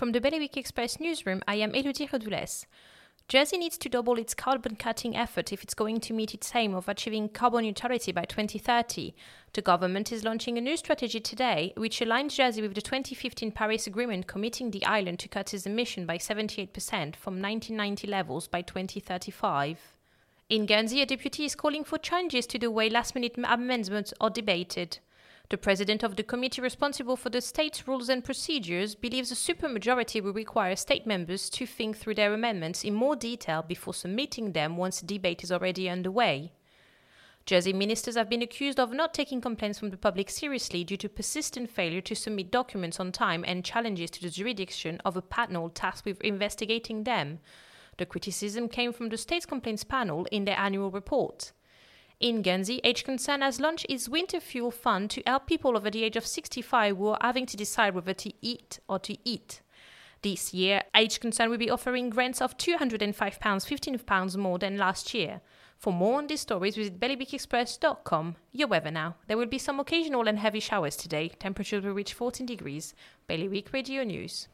From the Bailiwick Express newsroom, I am Elodie Redoules. Jersey needs to double its carbon cutting effort if it's going to meet its aim of achieving carbon neutrality by 2030. The government is launching a new strategy today, which aligns Jersey with the 2015 Paris Agreement committing the island to cut its emission by 78% from 1990 levels by 2035. In Guernsey, a deputy is calling for changes to the way last minute amendments are debated. The president of the committee responsible for the state's rules and procedures believes a supermajority will require state members to think through their amendments in more detail before submitting them once the debate is already underway. Jersey ministers have been accused of not taking complaints from the public seriously due to persistent failure to submit documents on time and challenges to the jurisdiction of a panel tasked with investigating them. The criticism came from the state's complaints panel in their annual report. In Guernsey, Age Concern has launched its Winter Fuel Fund to help people over the age of 65 who are having to decide whether to eat or to eat. This year, Age Concern will be offering grants of £205, £15 more than last year. For more on these stories, visit bailiwickexpress.com. Your weather now. There will be some occasional and heavy showers today. Temperatures will reach 14 degrees. Bailiwick Radio News.